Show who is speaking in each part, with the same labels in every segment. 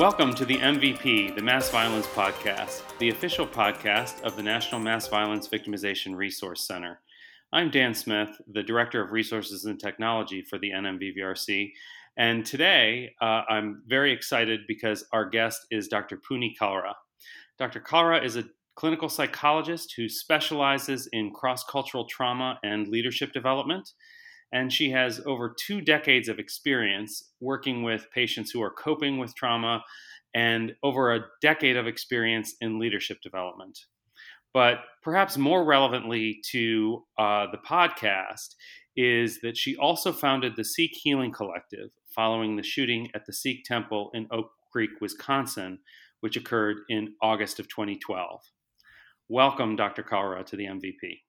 Speaker 1: Welcome to the MVP, the Mass Violence Podcast, the official podcast of the National Mass Violence Victimization Resource Center. I'm Dan Smith, the Director of Resources and Technology for the NMVVRC, and today uh, I'm very excited because our guest is Dr. Puni Kalra. Dr. Kalra is a clinical psychologist who specializes in cross cultural trauma and leadership development and she has over two decades of experience working with patients who are coping with trauma and over a decade of experience in leadership development. But perhaps more relevantly to uh, the podcast is that she also founded the Sikh Healing Collective following the shooting at the Sikh Temple in Oak Creek, Wisconsin, which occurred in August of 2012. Welcome, Dr. Kalra, to the MVP.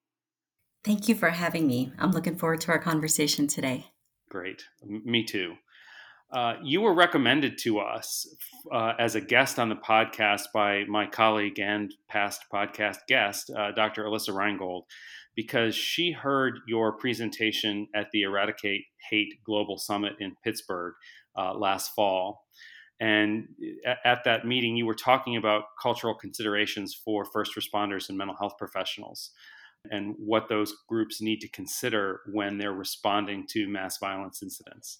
Speaker 2: Thank you for having me. I'm looking forward to our conversation today.
Speaker 1: Great. Me too. Uh, you were recommended to us uh, as a guest on the podcast by my colleague and past podcast guest, uh, Dr. Alyssa Rheingold, because she heard your presentation at the Eradicate Hate Global Summit in Pittsburgh uh, last fall. And at, at that meeting, you were talking about cultural considerations for first responders and mental health professionals and what those groups need to consider when they're responding to mass violence incidents.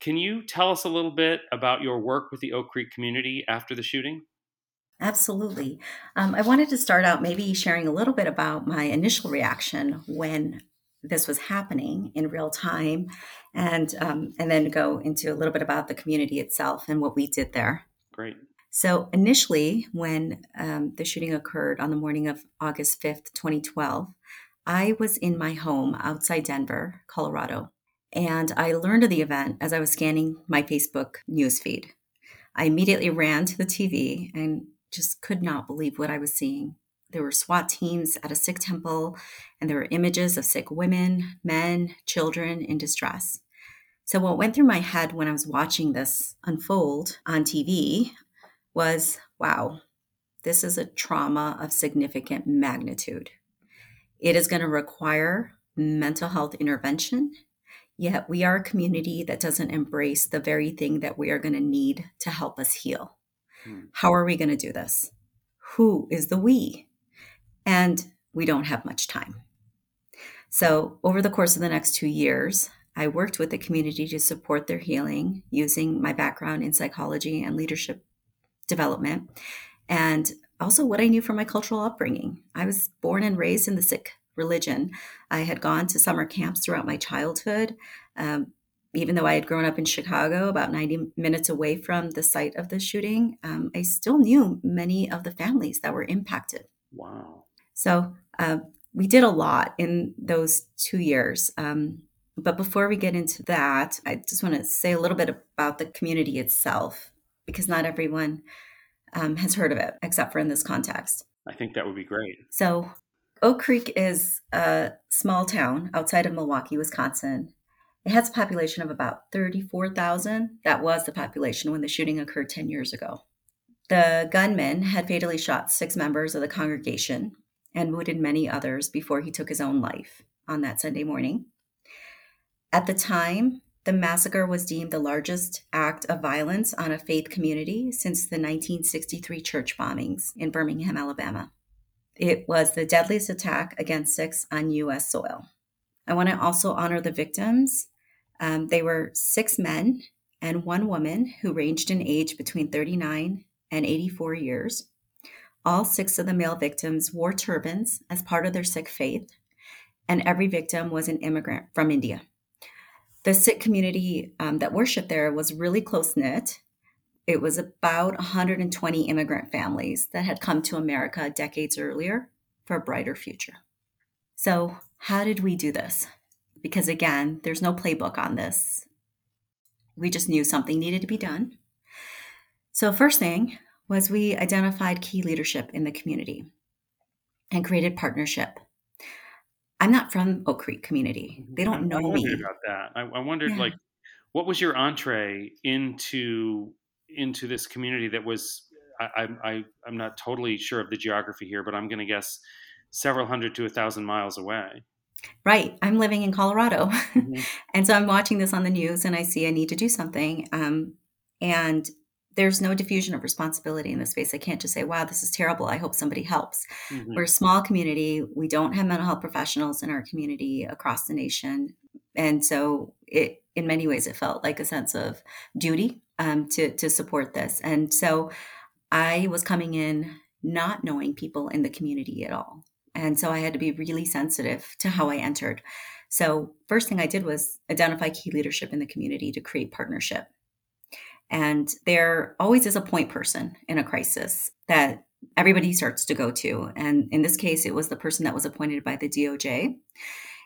Speaker 1: Can you tell us a little bit about your work with the Oak Creek community after the shooting?
Speaker 2: Absolutely. Um, I wanted to start out maybe sharing a little bit about my initial reaction when this was happening in real time, and um, and then go into a little bit about the community itself and what we did there.
Speaker 1: Great.
Speaker 2: So, initially, when um, the shooting occurred on the morning of August 5th, 2012, I was in my home outside Denver, Colorado, and I learned of the event as I was scanning my Facebook newsfeed. I immediately ran to the TV and just could not believe what I was seeing. There were SWAT teams at a Sikh temple, and there were images of Sikh women, men, children in distress. So, what went through my head when I was watching this unfold on TV was wow, this is a trauma of significant magnitude. It is going to require mental health intervention, yet we are a community that doesn't embrace the very thing that we are going to need to help us heal. Hmm. How are we going to do this? Who is the we? And we don't have much time. So, over the course of the next two years, I worked with the community to support their healing using my background in psychology and leadership development and also what I knew from my cultural upbringing. I was born and raised in the Sikh religion. I had gone to summer camps throughout my childhood. Um, even though I had grown up in Chicago, about 90 minutes away from the site of the shooting, um, I still knew many of the families that were impacted.
Speaker 1: Wow.
Speaker 2: So uh, we did a lot in those two years. Um, but before we get into that, I just want to say a little bit about the community itself because not everyone um, has heard of it, except for in this context.
Speaker 1: I think that would be great.
Speaker 2: So, Oak Creek is a small town outside of Milwaukee, Wisconsin. It has a population of about 34,000. That was the population when the shooting occurred 10 years ago. The gunman had fatally shot six members of the congregation and wounded many others before he took his own life on that Sunday morning. At the time, the massacre was deemed the largest act of violence on a faith community since the 1963 church bombings in Birmingham, Alabama. It was the deadliest attack against Sikhs on U.S. soil. I want to also honor the victims. Um, they were six men and one woman who ranged in age between 39 and 84 years. All six of the male victims wore turbans as part of their Sikh faith, and every victim was an immigrant from India the Sikh community um, that worshiped there was really close knit. It was about 120 immigrant families that had come to America decades earlier for a brighter future. So, how did we do this? Because again, there's no playbook on this. We just knew something needed to be done. So, first thing was we identified key leadership in the community and created partnership I'm not from Oak Creek community. Mm-hmm. They don't know
Speaker 1: I
Speaker 2: me.
Speaker 1: about that. I, I wondered, yeah. like, what was your entree into into this community that was? I, I I'm not totally sure of the geography here, but I'm going to guess several hundred to a thousand miles away.
Speaker 2: Right. I'm living in Colorado, mm-hmm. and so I'm watching this on the news, and I see I need to do something. Um, and there's no diffusion of responsibility in this space. I can't just say, wow, this is terrible. I hope somebody helps. Mm-hmm. We're a small community. We don't have mental health professionals in our community across the nation. And so it, in many ways, it felt like a sense of duty um, to, to support this. And so I was coming in not knowing people in the community at all. And so I had to be really sensitive to how I entered. So, first thing I did was identify key leadership in the community to create partnership. And there always is a point person in a crisis that everybody starts to go to. And in this case, it was the person that was appointed by the DOJ.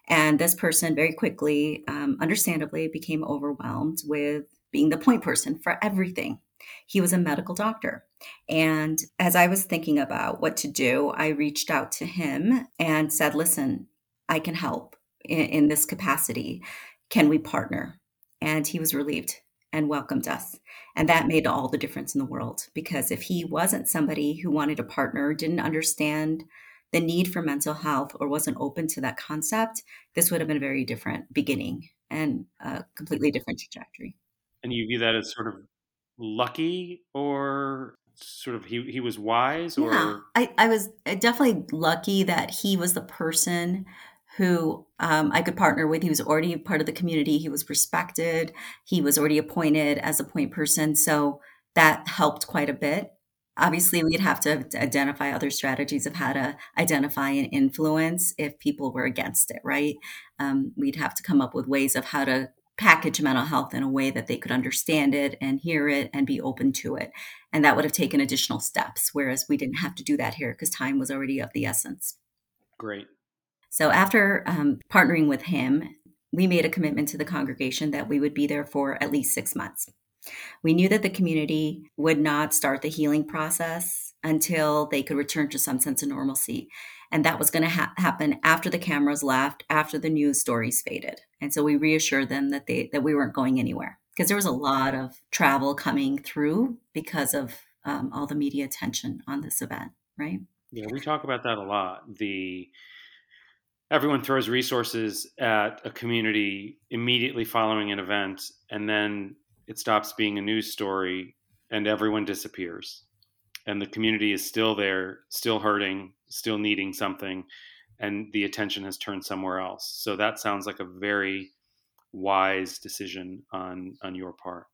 Speaker 2: And this person very quickly, um, understandably, became overwhelmed with being the point person for everything. He was a medical doctor. And as I was thinking about what to do, I reached out to him and said, Listen, I can help in, in this capacity. Can we partner? And he was relieved and welcomed us. And that made all the difference in the world because if he wasn't somebody who wanted a partner, didn't understand the need for mental health, or wasn't open to that concept, this would have been a very different beginning and a completely different trajectory.
Speaker 1: And you view that as sort of lucky or sort of he, he was wise or yeah,
Speaker 2: I, I was uh, definitely lucky that he was the person who um, I could partner with. He was already part of the community. He was respected. He was already appointed as a point person. So that helped quite a bit. Obviously, we'd have to identify other strategies of how to identify and influence if people were against it, right? Um, we'd have to come up with ways of how to package mental health in a way that they could understand it and hear it and be open to it. And that would have taken additional steps, whereas we didn't have to do that here because time was already of the essence.
Speaker 1: Great.
Speaker 2: So after um, partnering with him, we made a commitment to the congregation that we would be there for at least six months. We knew that the community would not start the healing process until they could return to some sense of normalcy. And that was going to ha- happen after the cameras left, after the news stories faded. And so we reassured them that they that we weren't going anywhere because there was a lot of travel coming through because of um, all the media attention on this event, right?
Speaker 1: Yeah, we talk about that a lot. The everyone throws resources at a community immediately following an event and then it stops being a news story and everyone disappears. And the community is still there still hurting still needing something and the attention has turned somewhere else. So that sounds like a very wise decision on on your part.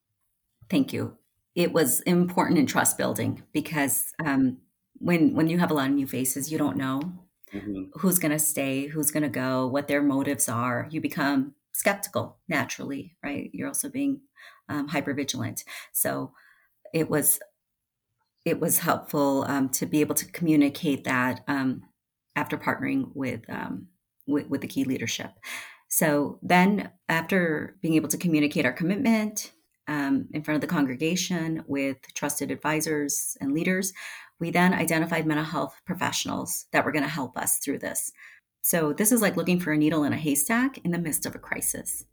Speaker 2: Thank you. It was important in trust building because um, when when you have a lot of new faces you don't know mm-hmm. who's going to stay, who's going to go, what their motives are. You become skeptical naturally, right? You're also being um, hyper vigilant. So it was it was helpful um, to be able to communicate that um, after partnering with, um, with with the key leadership. So then, after being able to communicate our commitment um, in front of the congregation with trusted advisors and leaders, we then identified mental health professionals that were going to help us through this. So, this is like looking for a needle in a haystack in the midst of a crisis.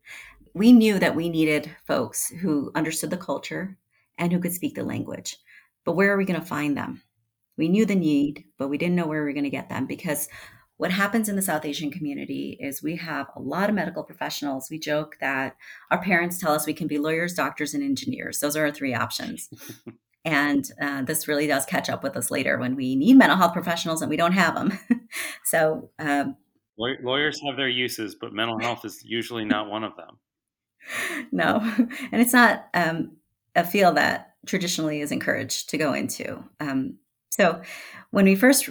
Speaker 2: We knew that we needed folks who understood the culture and who could speak the language. But where are we going to find them? We knew the need, but we didn't know where we were going to get them because what happens in the South Asian community is we have a lot of medical professionals. We joke that our parents tell us we can be lawyers, doctors, and engineers. Those are our three options. And uh, this really does catch up with us later when we need mental health professionals and we don't have them. so, um,
Speaker 1: lawyers have their uses, but mental health is usually not one of them.
Speaker 2: No, and it's not um, a field that traditionally is encouraged to go into. Um, so, when we first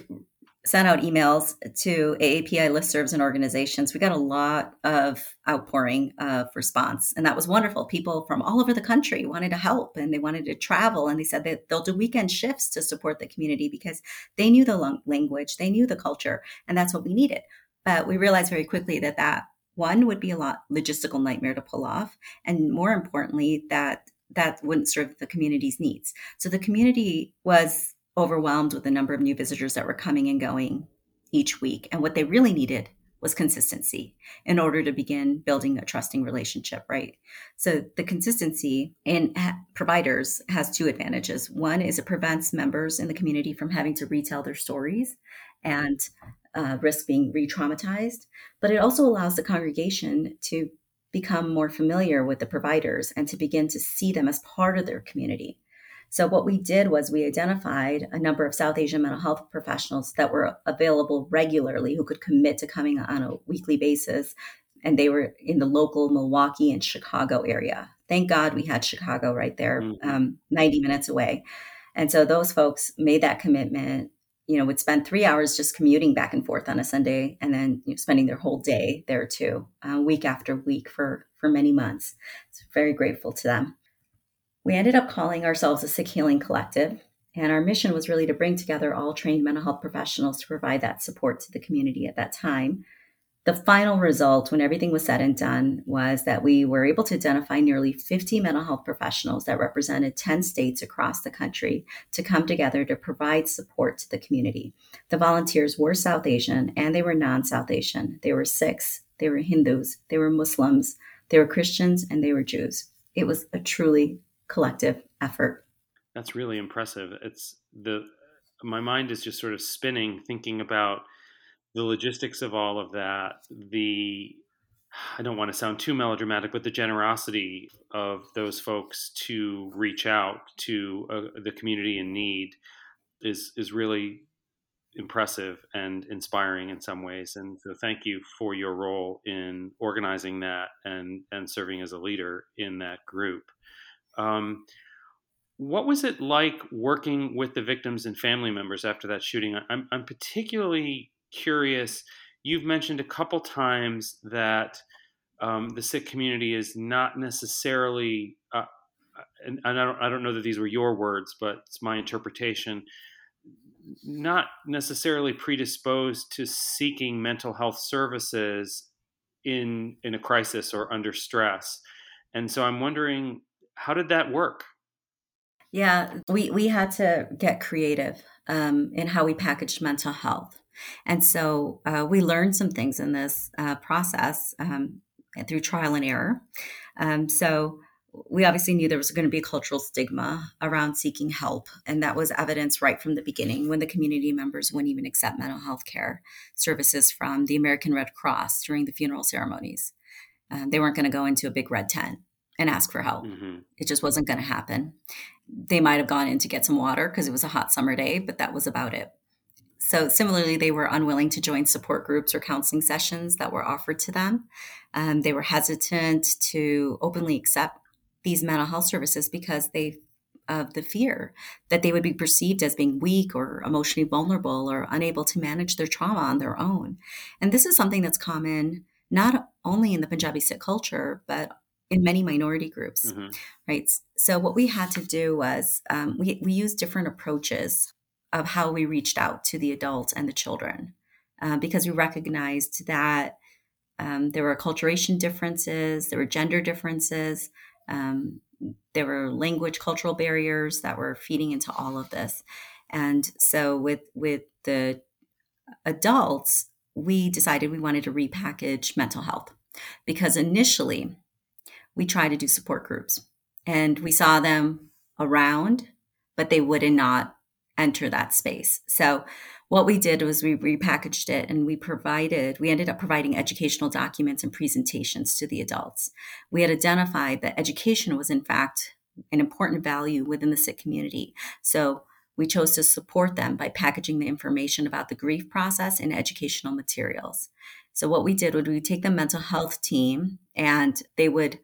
Speaker 2: sent out emails to AAPI listservs and organizations. We got a lot of outpouring of response, and that was wonderful. People from all over the country wanted to help and they wanted to travel, and they said that they'll do weekend shifts to support the community because they knew the language, they knew the culture, and that's what we needed. But we realized very quickly that that one would be a lot logistical nightmare to pull off, and more importantly, that that wouldn't serve the community's needs. So the community was overwhelmed with the number of new visitors that were coming and going each week. And what they really needed was consistency in order to begin building a trusting relationship, right? So the consistency in providers has two advantages. One is it prevents members in the community from having to retell their stories and uh, risk being re traumatized, but it also allows the congregation to become more familiar with the providers and to begin to see them as part of their community So, what we did was we identified a number of South Asian mental health professionals that were available regularly who could commit to coming on a weekly basis. And they were in the local Milwaukee and Chicago area. Thank God we had Chicago right there, mm-hmm. um, 90 minutes away. And so those folks made that commitment, you know, would spend three hours just commuting back and forth on a Sunday and then you know, spending their whole day there too, uh, week after week for, for many months. So very grateful to them. We ended up calling ourselves a Sikh Healing Collective, and our mission was really to bring together all trained mental health professionals to provide that support to the community at that time. The final result, when everything was said and done, was that we were able to identify nearly 50 mental health professionals that represented 10 states across the country to come together to provide support to the community. The volunteers were South Asian and they were non South Asian. They were Sikhs, they were Hindus, they were Muslims, they were Christians, and they were Jews. It was a truly collective effort.
Speaker 1: That's really impressive. It's the my mind is just sort of spinning thinking about the logistics of all of that, the I don't want to sound too melodramatic, but the generosity of those folks to reach out to uh, the community in need is is really impressive and inspiring in some ways. And so, thank you for your role in organizing that and and serving as a leader in that group. Um, what was it like working with the victims and family members after that shooting? I'm, I'm particularly curious. You've mentioned a couple times that um, the Sikh community is not necessarily, uh, and, and I, don't, I don't know that these were your words, but it's my interpretation, not necessarily predisposed to seeking mental health services in in a crisis or under stress. And so I'm wondering how did that work?
Speaker 2: Yeah, we, we had to get creative um, in how we packaged mental health. And so uh, we learned some things in this uh, process um, through trial and error. Um, so we obviously knew there was going to be a cultural stigma around seeking help. And that was evidence right from the beginning when the community members wouldn't even accept mental health care services from the American Red Cross during the funeral ceremonies. Uh, they weren't going to go into a big red tent and ask for help. Mm-hmm. It just wasn't going to happen. They might have gone in to get some water because it was a hot summer day, but that was about it. So, similarly, they were unwilling to join support groups or counseling sessions that were offered to them. Um, they were hesitant to openly accept these mental health services because they of the fear that they would be perceived as being weak or emotionally vulnerable or unable to manage their trauma on their own. And this is something that's common not only in the Punjabi Sikh culture, but in many minority groups, mm-hmm. right? So what we had to do was um, we we used different approaches of how we reached out to the adults and the children uh, because we recognized that um, there were acculturation differences, there were gender differences, um, there were language, cultural barriers that were feeding into all of this, and so with with the adults, we decided we wanted to repackage mental health because initially we try to do support groups. And we saw them around, but they would not enter that space. So what we did was we repackaged it and we provided, we ended up providing educational documents and presentations to the adults. We had identified that education was, in fact, an important value within the Sikh community. So we chose to support them by packaging the information about the grief process in educational materials. So what we did was we take the mental health team and they would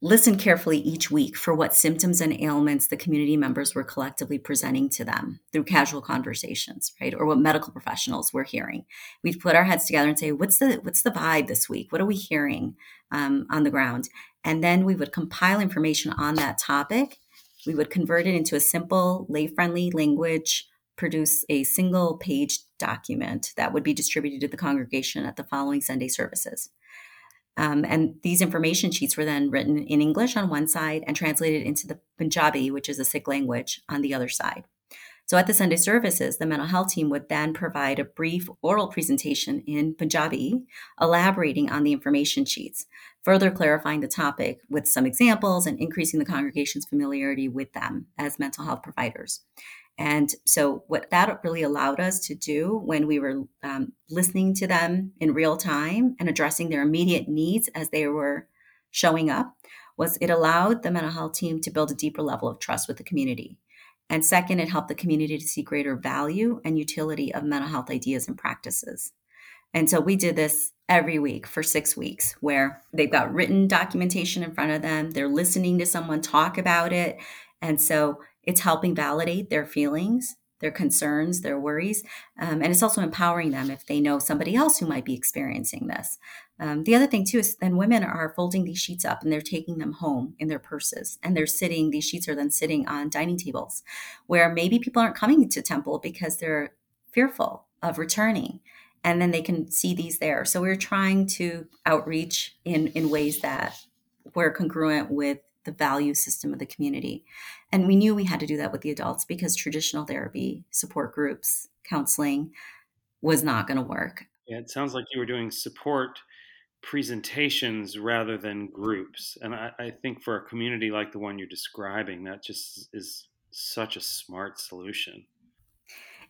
Speaker 2: listen carefully each week for what symptoms and ailments the community members were collectively presenting to them through casual conversations right or what medical professionals were hearing. We'd put our heads together and say what's the what's the vibe this week? What are we hearing um, on the ground? And then we would compile information on that topic. We would convert it into a simple lay friendly language produce a single page document that would be distributed to the congregation at the following Sunday services. Um, and these information sheets were then written in English on one side and translated into the Punjabi, which is a Sikh language, on the other side. So at the Sunday services, the mental health team would then provide a brief oral presentation in Punjabi, elaborating on the information sheets, further clarifying the topic with some examples and increasing the congregation's familiarity with them as mental health providers. And so, what that really allowed us to do when we were um, listening to them in real time and addressing their immediate needs as they were showing up was it allowed the mental health team to build a deeper level of trust with the community. And second, it helped the community to see greater value and utility of mental health ideas and practices. And so we did this every week for six weeks, where they've got written documentation in front of them, they're listening to someone talk about it. And so it's helping validate their feelings their concerns, their worries, um, and it's also empowering them if they know somebody else who might be experiencing this. Um, the other thing too is then women are folding these sheets up and they're taking them home in their purses, and they're sitting. These sheets are then sitting on dining tables, where maybe people aren't coming to temple because they're fearful of returning and then they can see these there. So we're trying to outreach in in ways that were congruent with the value system of the community. And we knew we had to do that with the adults because traditional therapy, support groups, counseling was not going to work.
Speaker 1: Yeah, it sounds like you were doing support presentations rather than groups. And I, I, think for a community like the one you're describing, that just is such a smart solution.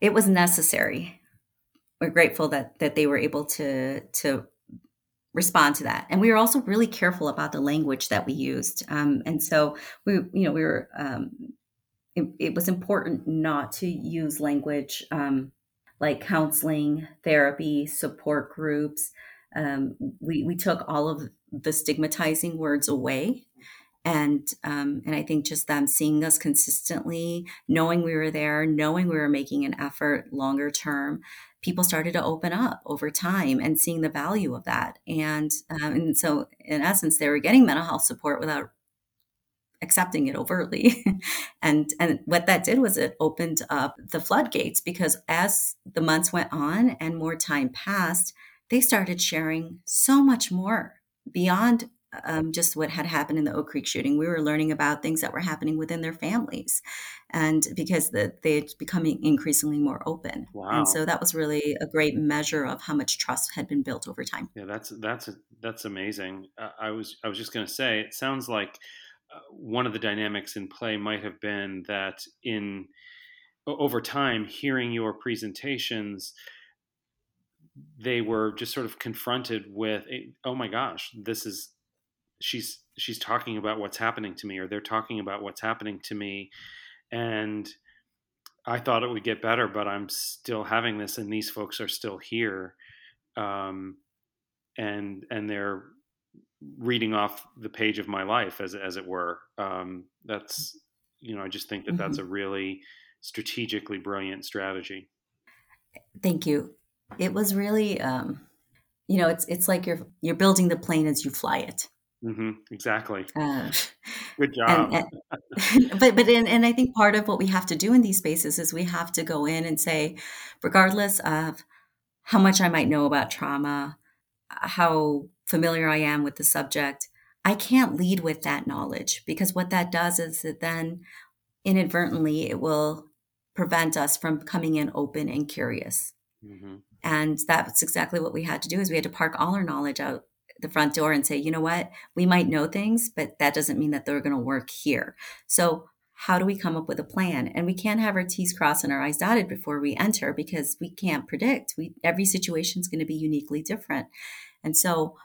Speaker 2: It was necessary. We're grateful that that they were able to to respond to that. And we were also really careful about the language that we used. Um, and so we, you know, we were, um, it, it, was important not to use language um, like counseling, therapy, support groups. Um, we, we took all of the stigmatizing words away. And um, and I think just them seeing us consistently, knowing we were there, knowing we were making an effort longer term, people started to open up over time and seeing the value of that. And, um, and so, in essence, they were getting mental health support without accepting it overtly. and and what that did was it opened up the floodgates because as the months went on and more time passed, they started sharing so much more beyond um, just what had happened in the Oak Creek shooting. We were learning about things that were happening within their families, and because the, they're becoming increasingly more open. Wow. And so that was really a great measure of how much trust had been built over time.
Speaker 1: Yeah, that's that's that's amazing. Uh, I was I was just going to say, it sounds like uh, one of the dynamics in play might have been that in over time, hearing your presentations they were just sort of confronted with oh my gosh this is she's she's talking about what's happening to me or they're talking about what's happening to me and i thought it would get better but i'm still having this and these folks are still here um, and and they're reading off the page of my life as as it were. Um, that's you know i just think that mm-hmm. that's a really strategically brilliant strategy.
Speaker 2: Thank you. It was really um, you know it's it's like you're you're building the plane as you fly it
Speaker 1: Mm-hmm, exactly. Uh, Good job.
Speaker 2: And, and, but but in, and I think part of what we have to do in these spaces is we have to go in and say, regardless of how much I might know about trauma, how familiar I am with the subject, I can't lead with that knowledge because what that does is that then inadvertently it will prevent us from coming in open and curious. Mm-hmm. And that's exactly what we had to do is we had to park all our knowledge out the front door and say, you know what, we might know things, but that doesn't mean that they're going to work here. So, how do we come up with a plan? And we can't have our T's crossed and our I's dotted before we enter because we can't predict. We every situation is going to be uniquely different. And so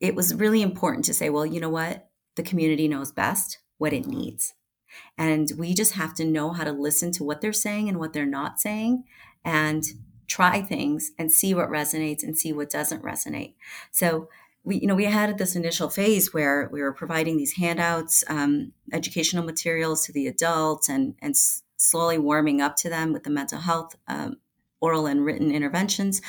Speaker 2: it was really important to say, well, you know what? The community knows best what it needs. And we just have to know how to listen to what they're saying and what they're not saying and try things and see what resonates and see what doesn't resonate. So we, you know, we had this initial phase where we were providing these handouts, um, educational materials to the adults, and and slowly warming up to them with the mental health um, oral and written interventions.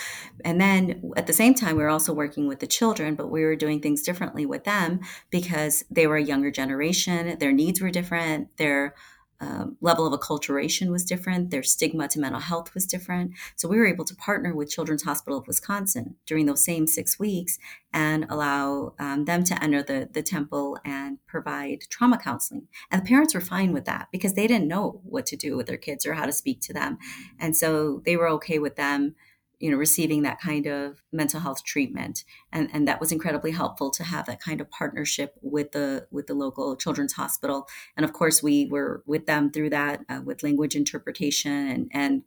Speaker 2: And then at the same time, we were also working with the children, but we were doing things differently with them because they were a younger generation. Their needs were different. Their um, level of acculturation was different. Their stigma to mental health was different. So we were able to partner with Children's Hospital of Wisconsin during those same six weeks and allow um, them to enter the, the temple and provide trauma counseling. And the parents were fine with that because they didn't know what to do with their kids or how to speak to them. And so they were okay with them you know receiving that kind of mental health treatment. And and that was incredibly helpful to have that kind of partnership with the with the local children's hospital. And of course we were with them through that uh, with language interpretation and and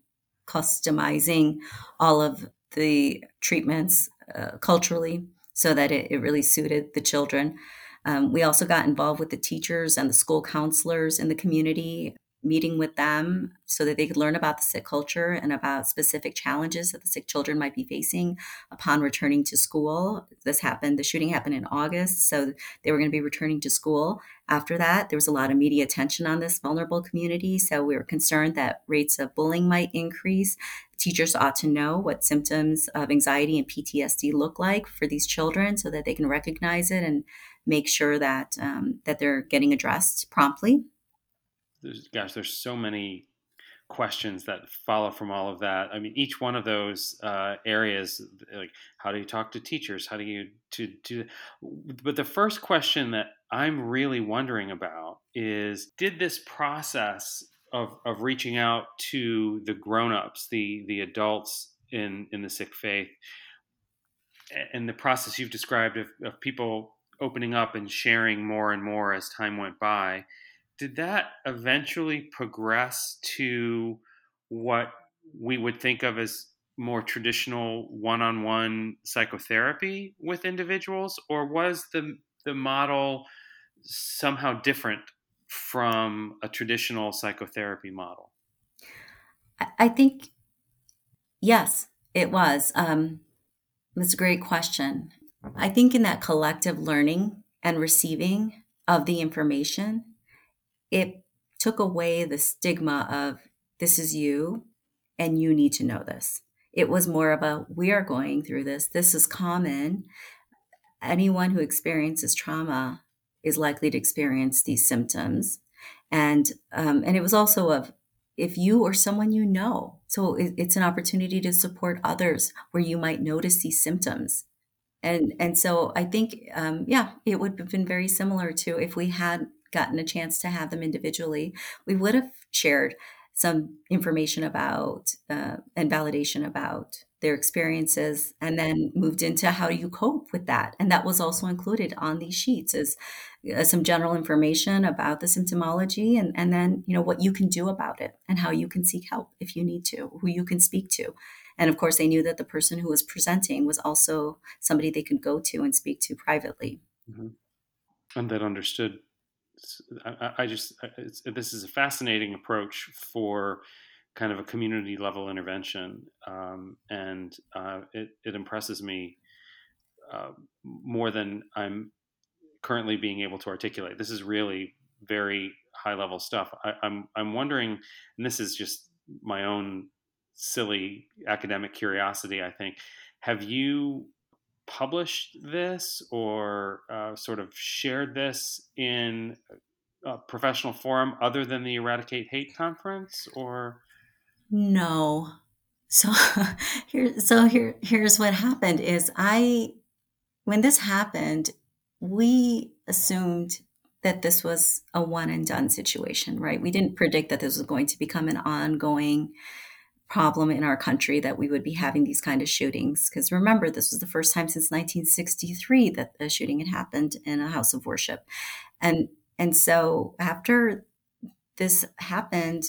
Speaker 2: customizing all of the treatments uh, culturally so that it, it, really suited the children. Um, we also got involved with the teachers and the school counselors in the community meeting with them so that they could learn about the Sikh culture and about specific challenges that the Sikh children might be facing upon returning to school. This happened, the shooting happened in August, so they were going to be returning to school. After that, there was a lot of media attention on this vulnerable community, so we were concerned that rates of bullying might increase. Teachers ought to know what symptoms of anxiety and PTSD look like for these children so that they can recognize it and make sure that um, that they're getting addressed promptly
Speaker 1: there's, gosh, there's so many questions that follow from all of that. I mean, each one of those uh, areas, like how do you talk to teachers? How do you to do? But the first question that I'm really wondering about is: Did this process of of reaching out to the grown-ups, the the adults in in the Sikh faith, and the process you've described of, of people opening up and sharing more and more as time went by did that eventually progress to what we would think of as more traditional one-on-one psychotherapy with individuals? Or was the the model somehow different from a traditional psychotherapy model?
Speaker 2: I think yes it was. Um, it's a great question. I think in that collective learning and receiving of the information it took away the stigma of this is you and you need to know this. It was more of a we are going through this. This is common. Anyone who experiences trauma is likely to experience these symptoms. And um, and it was also of if you or someone you know. So it, it's an opportunity to support others where you might notice these symptoms. And and so I think um, yeah, it would have been very similar to if we had gotten a chance to have them individually, we would have shared some information about uh, and validation about their experiences and then moved into how do you cope with that. And that was also included on these sheets as uh, some general information about the symptomology and, and then you know what you can do about it and how you can seek help if you need to who you can speak to. And of course they knew that the person who was presenting was also somebody they could go to and speak to privately.
Speaker 1: Mm-hmm. and that understood I, I just this is a fascinating approach for kind of a community level intervention, um, and uh, it it impresses me uh, more than I'm currently being able to articulate. This is really very high level stuff. I, I'm I'm wondering, and this is just my own silly academic curiosity. I think, have you published this or uh, sort of shared this in a professional forum other than the Eradicate Hate conference or?
Speaker 2: No. So here so here here's what happened is i when this happened we assumed that this was a one and done situation right? We didn't predict that this was going to become an ongoing problem in our country that we would be having these kind of shootings. Because remember, this was the first time since 1963 that a shooting had happened in a house of worship, and and so after this happened,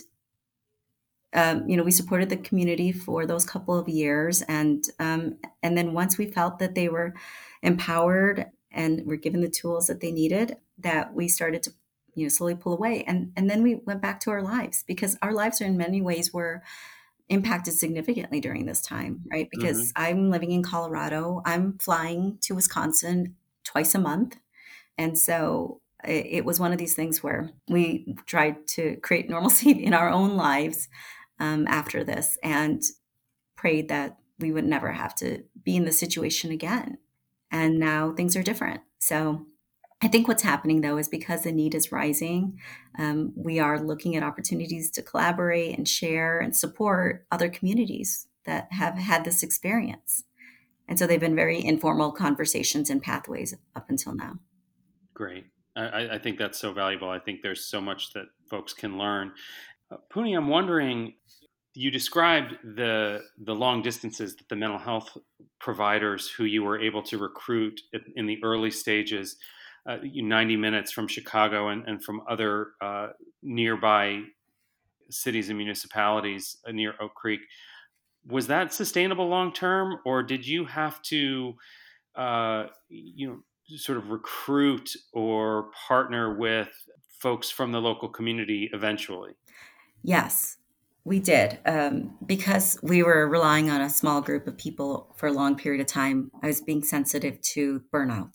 Speaker 2: um, you know, we supported the community for those couple of years, and um, and then once we felt that they were empowered and were given the tools that they needed, that we started to you know slowly pull away, and and then we went back to our lives because our lives are in many ways were impacted significantly during this time, right? Because mm-hmm. I'm living in Colorado, I'm flying to Wisconsin twice a month. And so it, it was one of these things where we tried to create normalcy in our own lives um, after this and prayed that we would never have to be in the situation again. And now things are different. So I think what's happening though is because the need is rising, um, we are looking at opportunities to collaborate and share and support other communities that have had this experience. And so they've been very informal conversations and pathways up until now.
Speaker 1: Great. I, I think that's so valuable. I think there's so much that folks can learn. Uh, Puni, I'm wondering, you described the the long distances that the mental health providers who you were able to recruit in the early stages uh, 90 minutes from Chicago and, and from other uh, nearby cities and municipalities uh, near Oak Creek. Was that sustainable long term, or did you have to, uh, you know, sort of recruit or partner with folks from the local community eventually?
Speaker 2: Yes, we did. Um, because we were relying on a small group of people for a long period of time, I was being sensitive to burnout.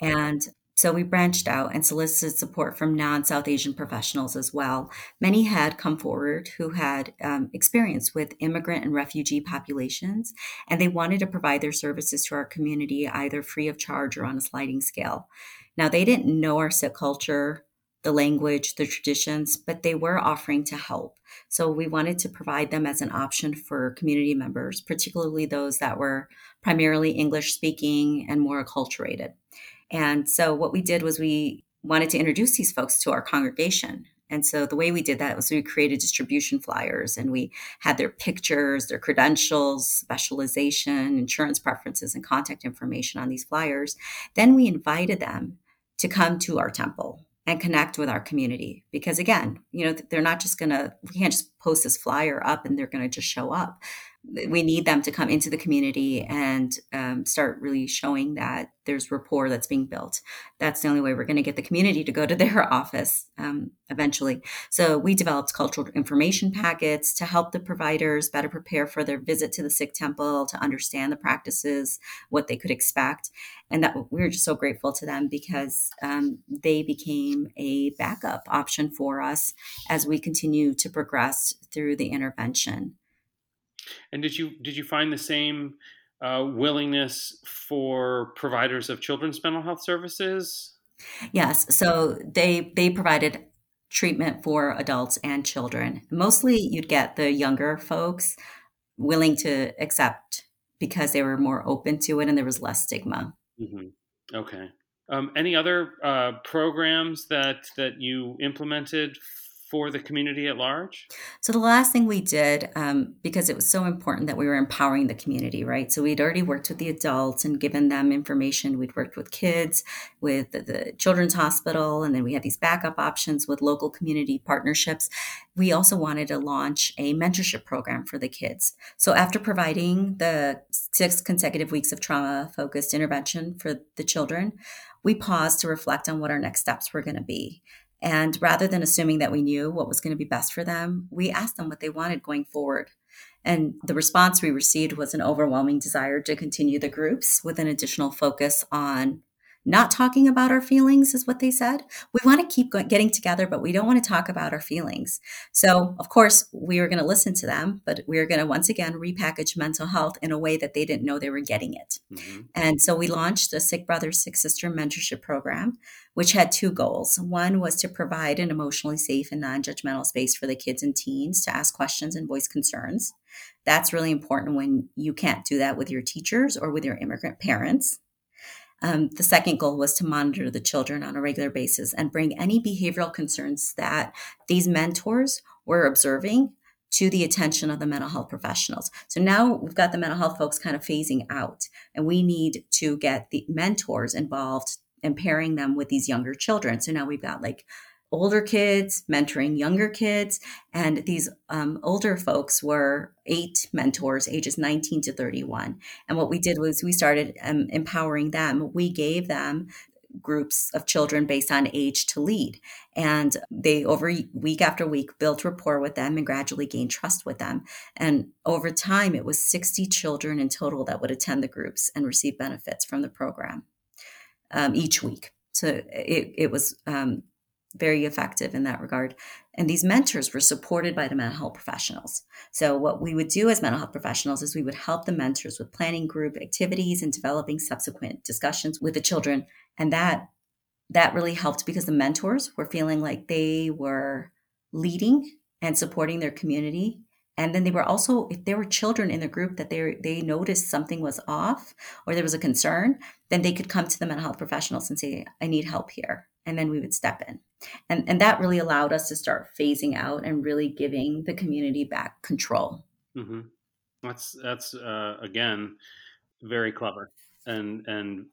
Speaker 2: And so we branched out and solicited support from non South Asian professionals as well. Many had come forward who had um, experience with immigrant and refugee populations, and they wanted to provide their services to our community either free of charge or on a sliding scale. Now, they didn't know our Sikh culture, the language, the traditions, but they were offering to help. So we wanted to provide them as an option for community members, particularly those that were primarily English speaking and more acculturated. And so what we did was we wanted to introduce these folks to our congregation. And so the way we did that was we created distribution flyers and we had their pictures, their credentials, specialization, insurance preferences, and contact information on these flyers. Then we invited them to come to our temple and connect with our community because again you know they're not just to we can't just post this flyer up and they're to just show up we need them to come into the community and um, start really showing that there's rapport that's being built. That's the only way we're going to get the community to go to their office um, eventually. So we developed cultural information packets to help the providers better prepare for their visit to the Sikh temple, to understand the practices, what they could expect, and that we were just so grateful to them because um, they became a backup option for us as we continue to progress through the intervention.
Speaker 1: And did you did you find the same uh, willingness for providers of children's mental health services?
Speaker 2: Yes. So they they provided treatment for adults and children. Mostly, you'd get the younger folks willing to accept because they were more open to it and there was less stigma.
Speaker 1: Mm-hmm. Okay. Um, any other uh, programs that that you implemented for the community at large?
Speaker 2: So the last thing we did, um, because it was so important that we were empowering the community, right? So we'd already worked with the adults and given them information. We'd worked with kids, with the, the Children's Hospital, and then we had these backup options with local community partnerships. We also wanted to launch a mentorship program for the kids. So after providing the six consecutive weeks of trauma focused intervention for the children, we paused to reflect on what our next steps were going to be. And rather than assuming that we knew what was going to be best for them, we asked them what they wanted going forward. And the response we received was an overwhelming desire to continue the groups with an additional focus on not talking about our feelings is what they said. We want to keep getting together, but we don't want to talk about our feelings. So, of course, we were going to listen to them, but we were going to once again repackage mental health in a way that they didn't know they were getting it. Mm-hmm. And so we launched the Sikh Brother, Sikh Sister mentorship program, which had two goals. One was to provide an emotionally safe and non judgmental space for the kids and teens to ask questions and voice concerns. That's really important when you can't do that with your teachers or with your immigrant parents. Um, the second goal was to monitor the children on a regular basis and bring any behavioral concerns that these mentors were observing to the attention of the mental health professionals. So now we've got the mental health folks kind of phasing out, and we need to get the mentors involved and pairing them with these younger children. So now we've got like older kids mentoring younger kids. And these um, older folks were eight mentors, ages 19 to 31. And what we did was we started um, empowering them. We gave them groups of children based on age to lead. And they, over week after week, built rapport with them and gradually gained trust with them. And over time, it was 60 children in total that would attend the groups and receive benefits from the program um, each week. So it, it was um, very effective in that regard. And these mentors were supported by the mental health professionals. So, what we would do as mental health professionals is we would help the mentors with planning group activities and developing subsequent discussions with the children. And that that really helped because the mentors were feeling like they were leading and supporting their community and then they were also if there were children in the group that they they noticed something was off or there was a concern then they could come to the mental health professionals and say i need help here and then we would step in and and that really allowed us to start phasing out and really giving the community back control
Speaker 1: mm-hmm. that's that's uh, again very clever and and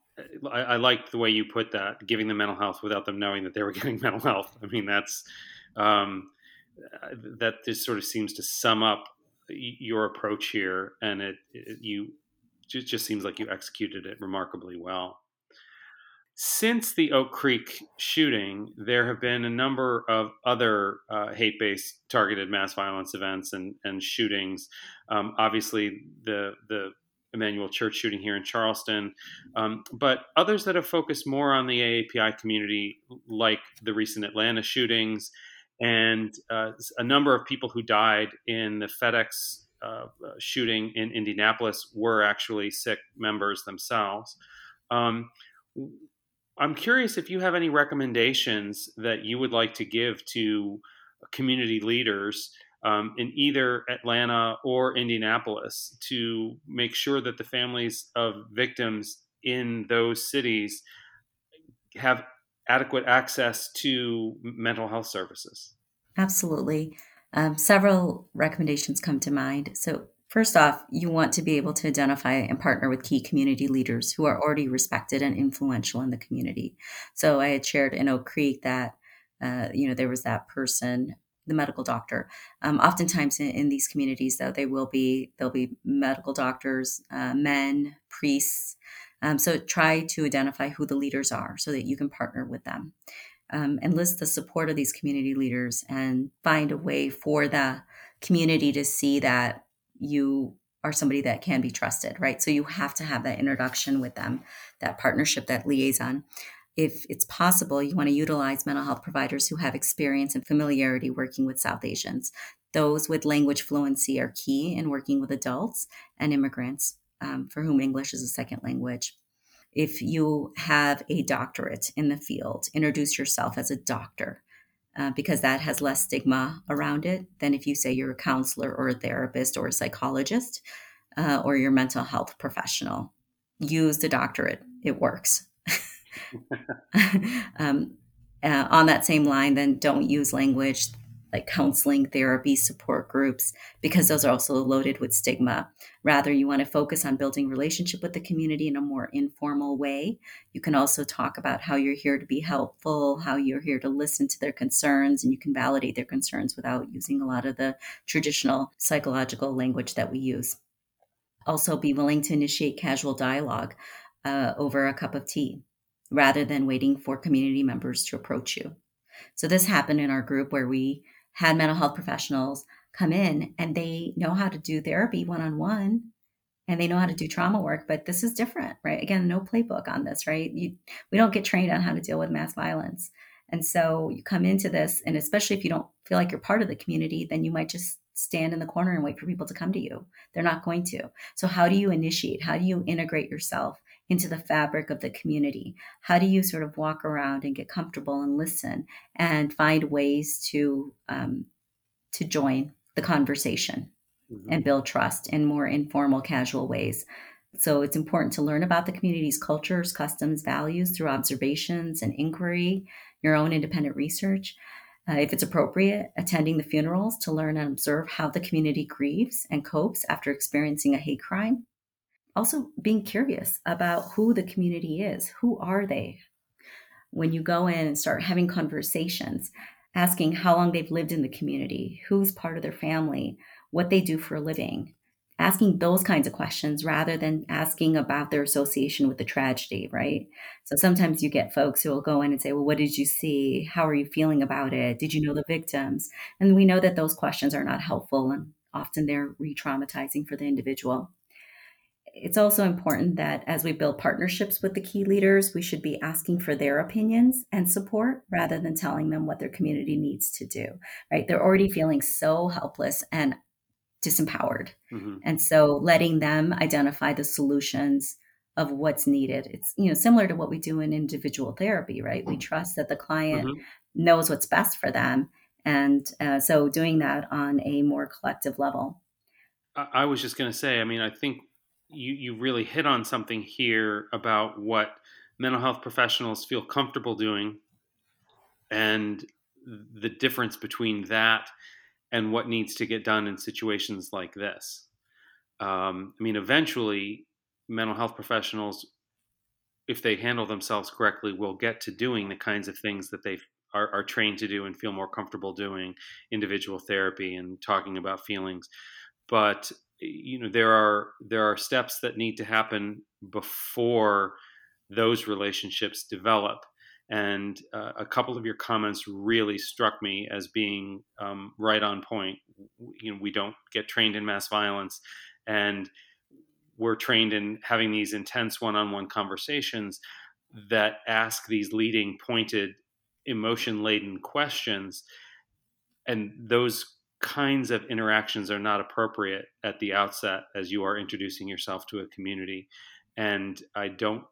Speaker 1: I, I like the way you put that giving them mental health without them knowing that they were getting mental health i mean that's um, that this sort of seems to sum up your approach here, and it, it you just, just seems like you executed it remarkably well. Since the Oak Creek shooting, there have been a number of other uh, hate based targeted mass violence events and, and shootings. Um, obviously, the, the Emanuel Church shooting here in Charleston, um, but others that have focused more on the AAPI community, like the recent Atlanta shootings and uh, a number of people who died in the FedEx uh, shooting in Indianapolis were actually Sikh members themselves. Um, I'm curious if you have any recommendations that you would like to give to community leaders um, in either Atlanta or Indianapolis to make sure that the families of victims in those cities have adequate access to mental health services.
Speaker 2: Absolutely. Um, several recommendations come to mind. So, First off, you want to be able to identify and partner with key community leaders who are already respected and influential in the community. So I had shared in Oak Creek that, uh, you know, there was that person, the medical doctor. Um, oftentimes in, in, these communities, though, they will be there'll be medical doctors, uh, men, priests. Um, so try to identify who the leaders are so that you can partner with them. Um, enlist the support of these community leaders and find a way for the community to see that you are somebody that can be trusted, right? So you have to have that introduction with them, that partnership, that liaison. If it's possible, you want to utilize mental health providers who have experience and familiarity working with South Asians. Those with language fluency are key in working with adults and immigrants um, for whom English is a second language. If you have a doctorate in the field, introduce yourself as a doctor uh, because that has less stigma around it than if you say you're a counselor or a therapist or a psychologist uh, or your mental health professional. Use the doctorate, it works. um, uh, on that same line, then don't use language like counseling, therapy, support groups, because those are also loaded with stigma. Rather, you want to focus on building relationship with the community in a more informal way. You can also talk about how you're here to be helpful, how you're here to listen to their concerns, and you can validate their concerns without using a lot of the traditional psychological language that we use. Also, be willing to initiate casual dialogue uh, over a cup of tea rather than waiting for community members to approach you. So, this happened in our group where we had mental health professionals come in and they know how to do therapy one on one and they know how to do trauma work but this is different right? Again no playbook on this right? You, we don't get trained on how to deal with mass violence. And so you come into this and especially if you don't feel like you're part of the community then you might just stand in the corner and wait for people to come to you. They're not going to. So how do you initiate? How do you integrate yourself into the fabric of the community? How do you sort of walk around and get comfortable and listen and find ways to um, to join the conversation mm-hmm. and build trust in more informal, casual ways? So it's important to learn about the community's cultures, customs, values through observations and inquiry, your own independent research. Uh, if it's appropriate, attending the funerals to learn and observe how the community grieves and copes after experiencing a hate crime also being curious about who the community is. Who are they? When you go in and start having conversations, asking how long they've lived in the community, who's part of their family, what they do for a living, asking those kinds of questions rather than asking about their association with the tragedy, right? So sometimes you get folks who will go in and say, Well, what did you see? How are you feeling about it? Did you know the victims? And we know that those questions are not helpful and often they're re traumatizing for the individual it's also important that as we build partnerships with the key leaders, we should be asking for their opinions and support rather than telling them what their community needs to do, right? They're already feeling so helpless and disempowered. Mm-hmm. And so letting them identify the solutions of what's needed. It's, you know, similar to what we do in individual therapy, right? We trust that the client mm-hmm. knows what's best for them. And uh, so doing that on a more collective level.
Speaker 1: I was just going to say, I mean, I think you you really hit on something here about what mental health professionals feel comfortable doing and the difference between that and what needs to get done in situations like this. Um, I mean, eventually, mental health professionals, if they handle themselves correctly, will get to doing the kinds of things that they are, are trained to do and feel more comfortable doing individual therapy and talking about feelings. But you know there are there are steps that need to happen before those relationships develop. And uh, a couple of your comments really struck me as being um, right on point. You know, we don't get trained in mass violence, and we're trained in having these intense one-on-one conversations that ask these leading, pointed, emotion-laden questions, and those kinds of interactions are not appropriate at the outset as you are introducing yourself to a community and i don't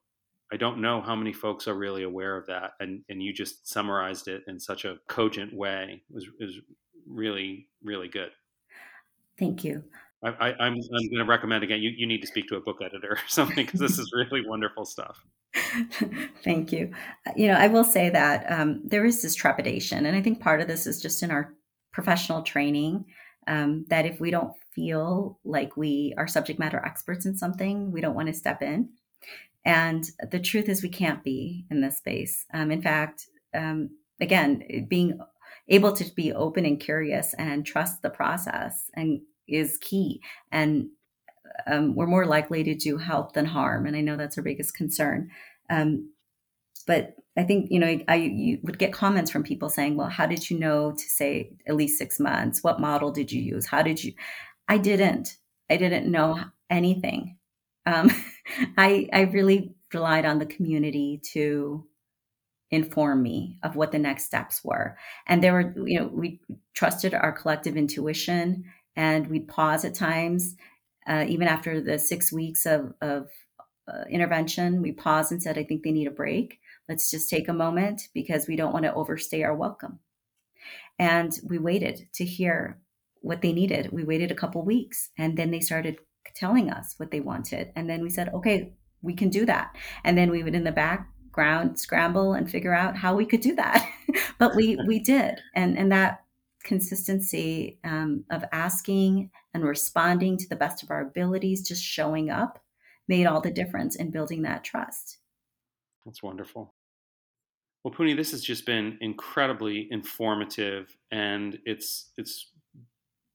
Speaker 1: i don't know how many folks are really aware of that and and you just summarized it in such a cogent way it was, it was really really good
Speaker 2: thank you
Speaker 1: I, I, I'm, I'm going to recommend again. You, you need to speak to a book editor or something because this is really wonderful stuff.
Speaker 2: Thank you. You know, I will say that um, there is this trepidation, and I think part of this is just in our professional training um, that if we don't feel like we are subject matter experts in something, we don't want to step in. And the truth is, we can't be in this space. Um, in fact, um, again, being able to be open and curious and trust the process and is key. And um, we're more likely to do help than harm. And I know that's our biggest concern. Um, but I think you know I you would get comments from people saying, "Well, how did you know to say at least six months? What model did you use? How did you?" I didn't. I didn't know anything. Um, I I really relied on the community to inform me of what the next steps were, and there were you know we trusted our collective intuition, and we'd pause at times, uh, even after the six weeks of of uh, intervention. We paused and said, "I think they need a break." Let's just take a moment because we don't want to overstay our welcome. And we waited to hear what they needed. We waited a couple weeks and then they started telling us what they wanted. And then we said, okay, we can do that. And then we would in the background scramble and figure out how we could do that. but we we did. And and that consistency um, of asking and responding to the best of our abilities, just showing up, made all the difference in building that trust.
Speaker 1: That's wonderful. Well, Puni, this has just been incredibly informative, and it's it's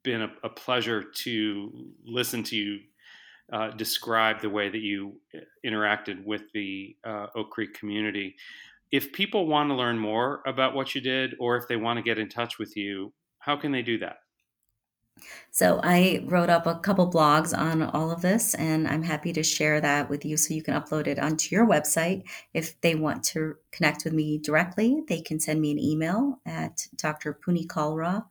Speaker 1: been a, a pleasure to listen to you uh, describe the way that you uh, interacted with the uh, Oak Creek community. If people want to learn more about what you did, or if they want to get in touch with you, how can they do that?
Speaker 2: So I wrote up a couple blogs on all of this, and I'm happy to share that with you so you can upload it onto your website. If they want to connect with me directly, they can send me an email at drpunikalra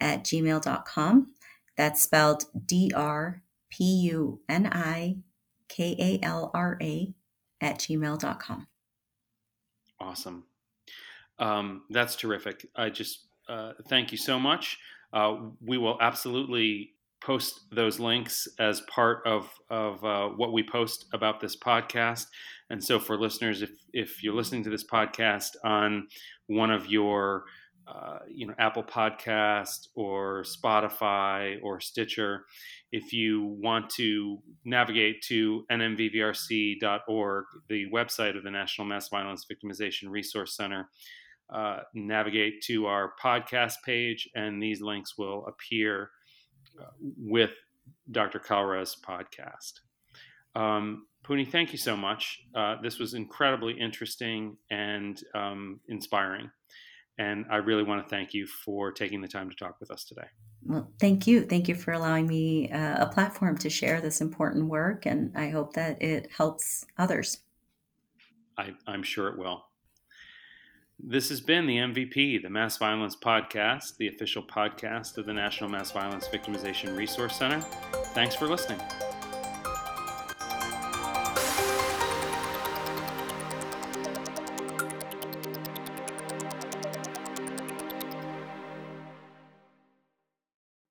Speaker 2: at gmail.com. That's spelled D R P U N I K A L R A at gmail.com.
Speaker 1: Awesome. Um, that's terrific. I just uh, thank you so much. Uh, we will absolutely post those links as part of, of uh, what we post about this podcast. And so, for listeners, if, if you're listening to this podcast on one of your uh, you know Apple Podcast or Spotify or Stitcher, if you want to navigate to nmvvrc.org, the website of the National Mass Violence Victimization Resource Center, uh, navigate to our podcast page, and these links will appear uh, with Dr. Kalra's podcast. Um, Puni, thank you so much. Uh, this was incredibly interesting and um, inspiring. And I really want to thank you for taking the time to talk with us today.
Speaker 2: Well, thank you. Thank you for allowing me uh, a platform to share this important work. And I hope that it helps others.
Speaker 1: I, I'm sure it will. This has been the MVP, the Mass Violence Podcast, the official podcast of the National Mass Violence Victimization Resource Center. Thanks for listening.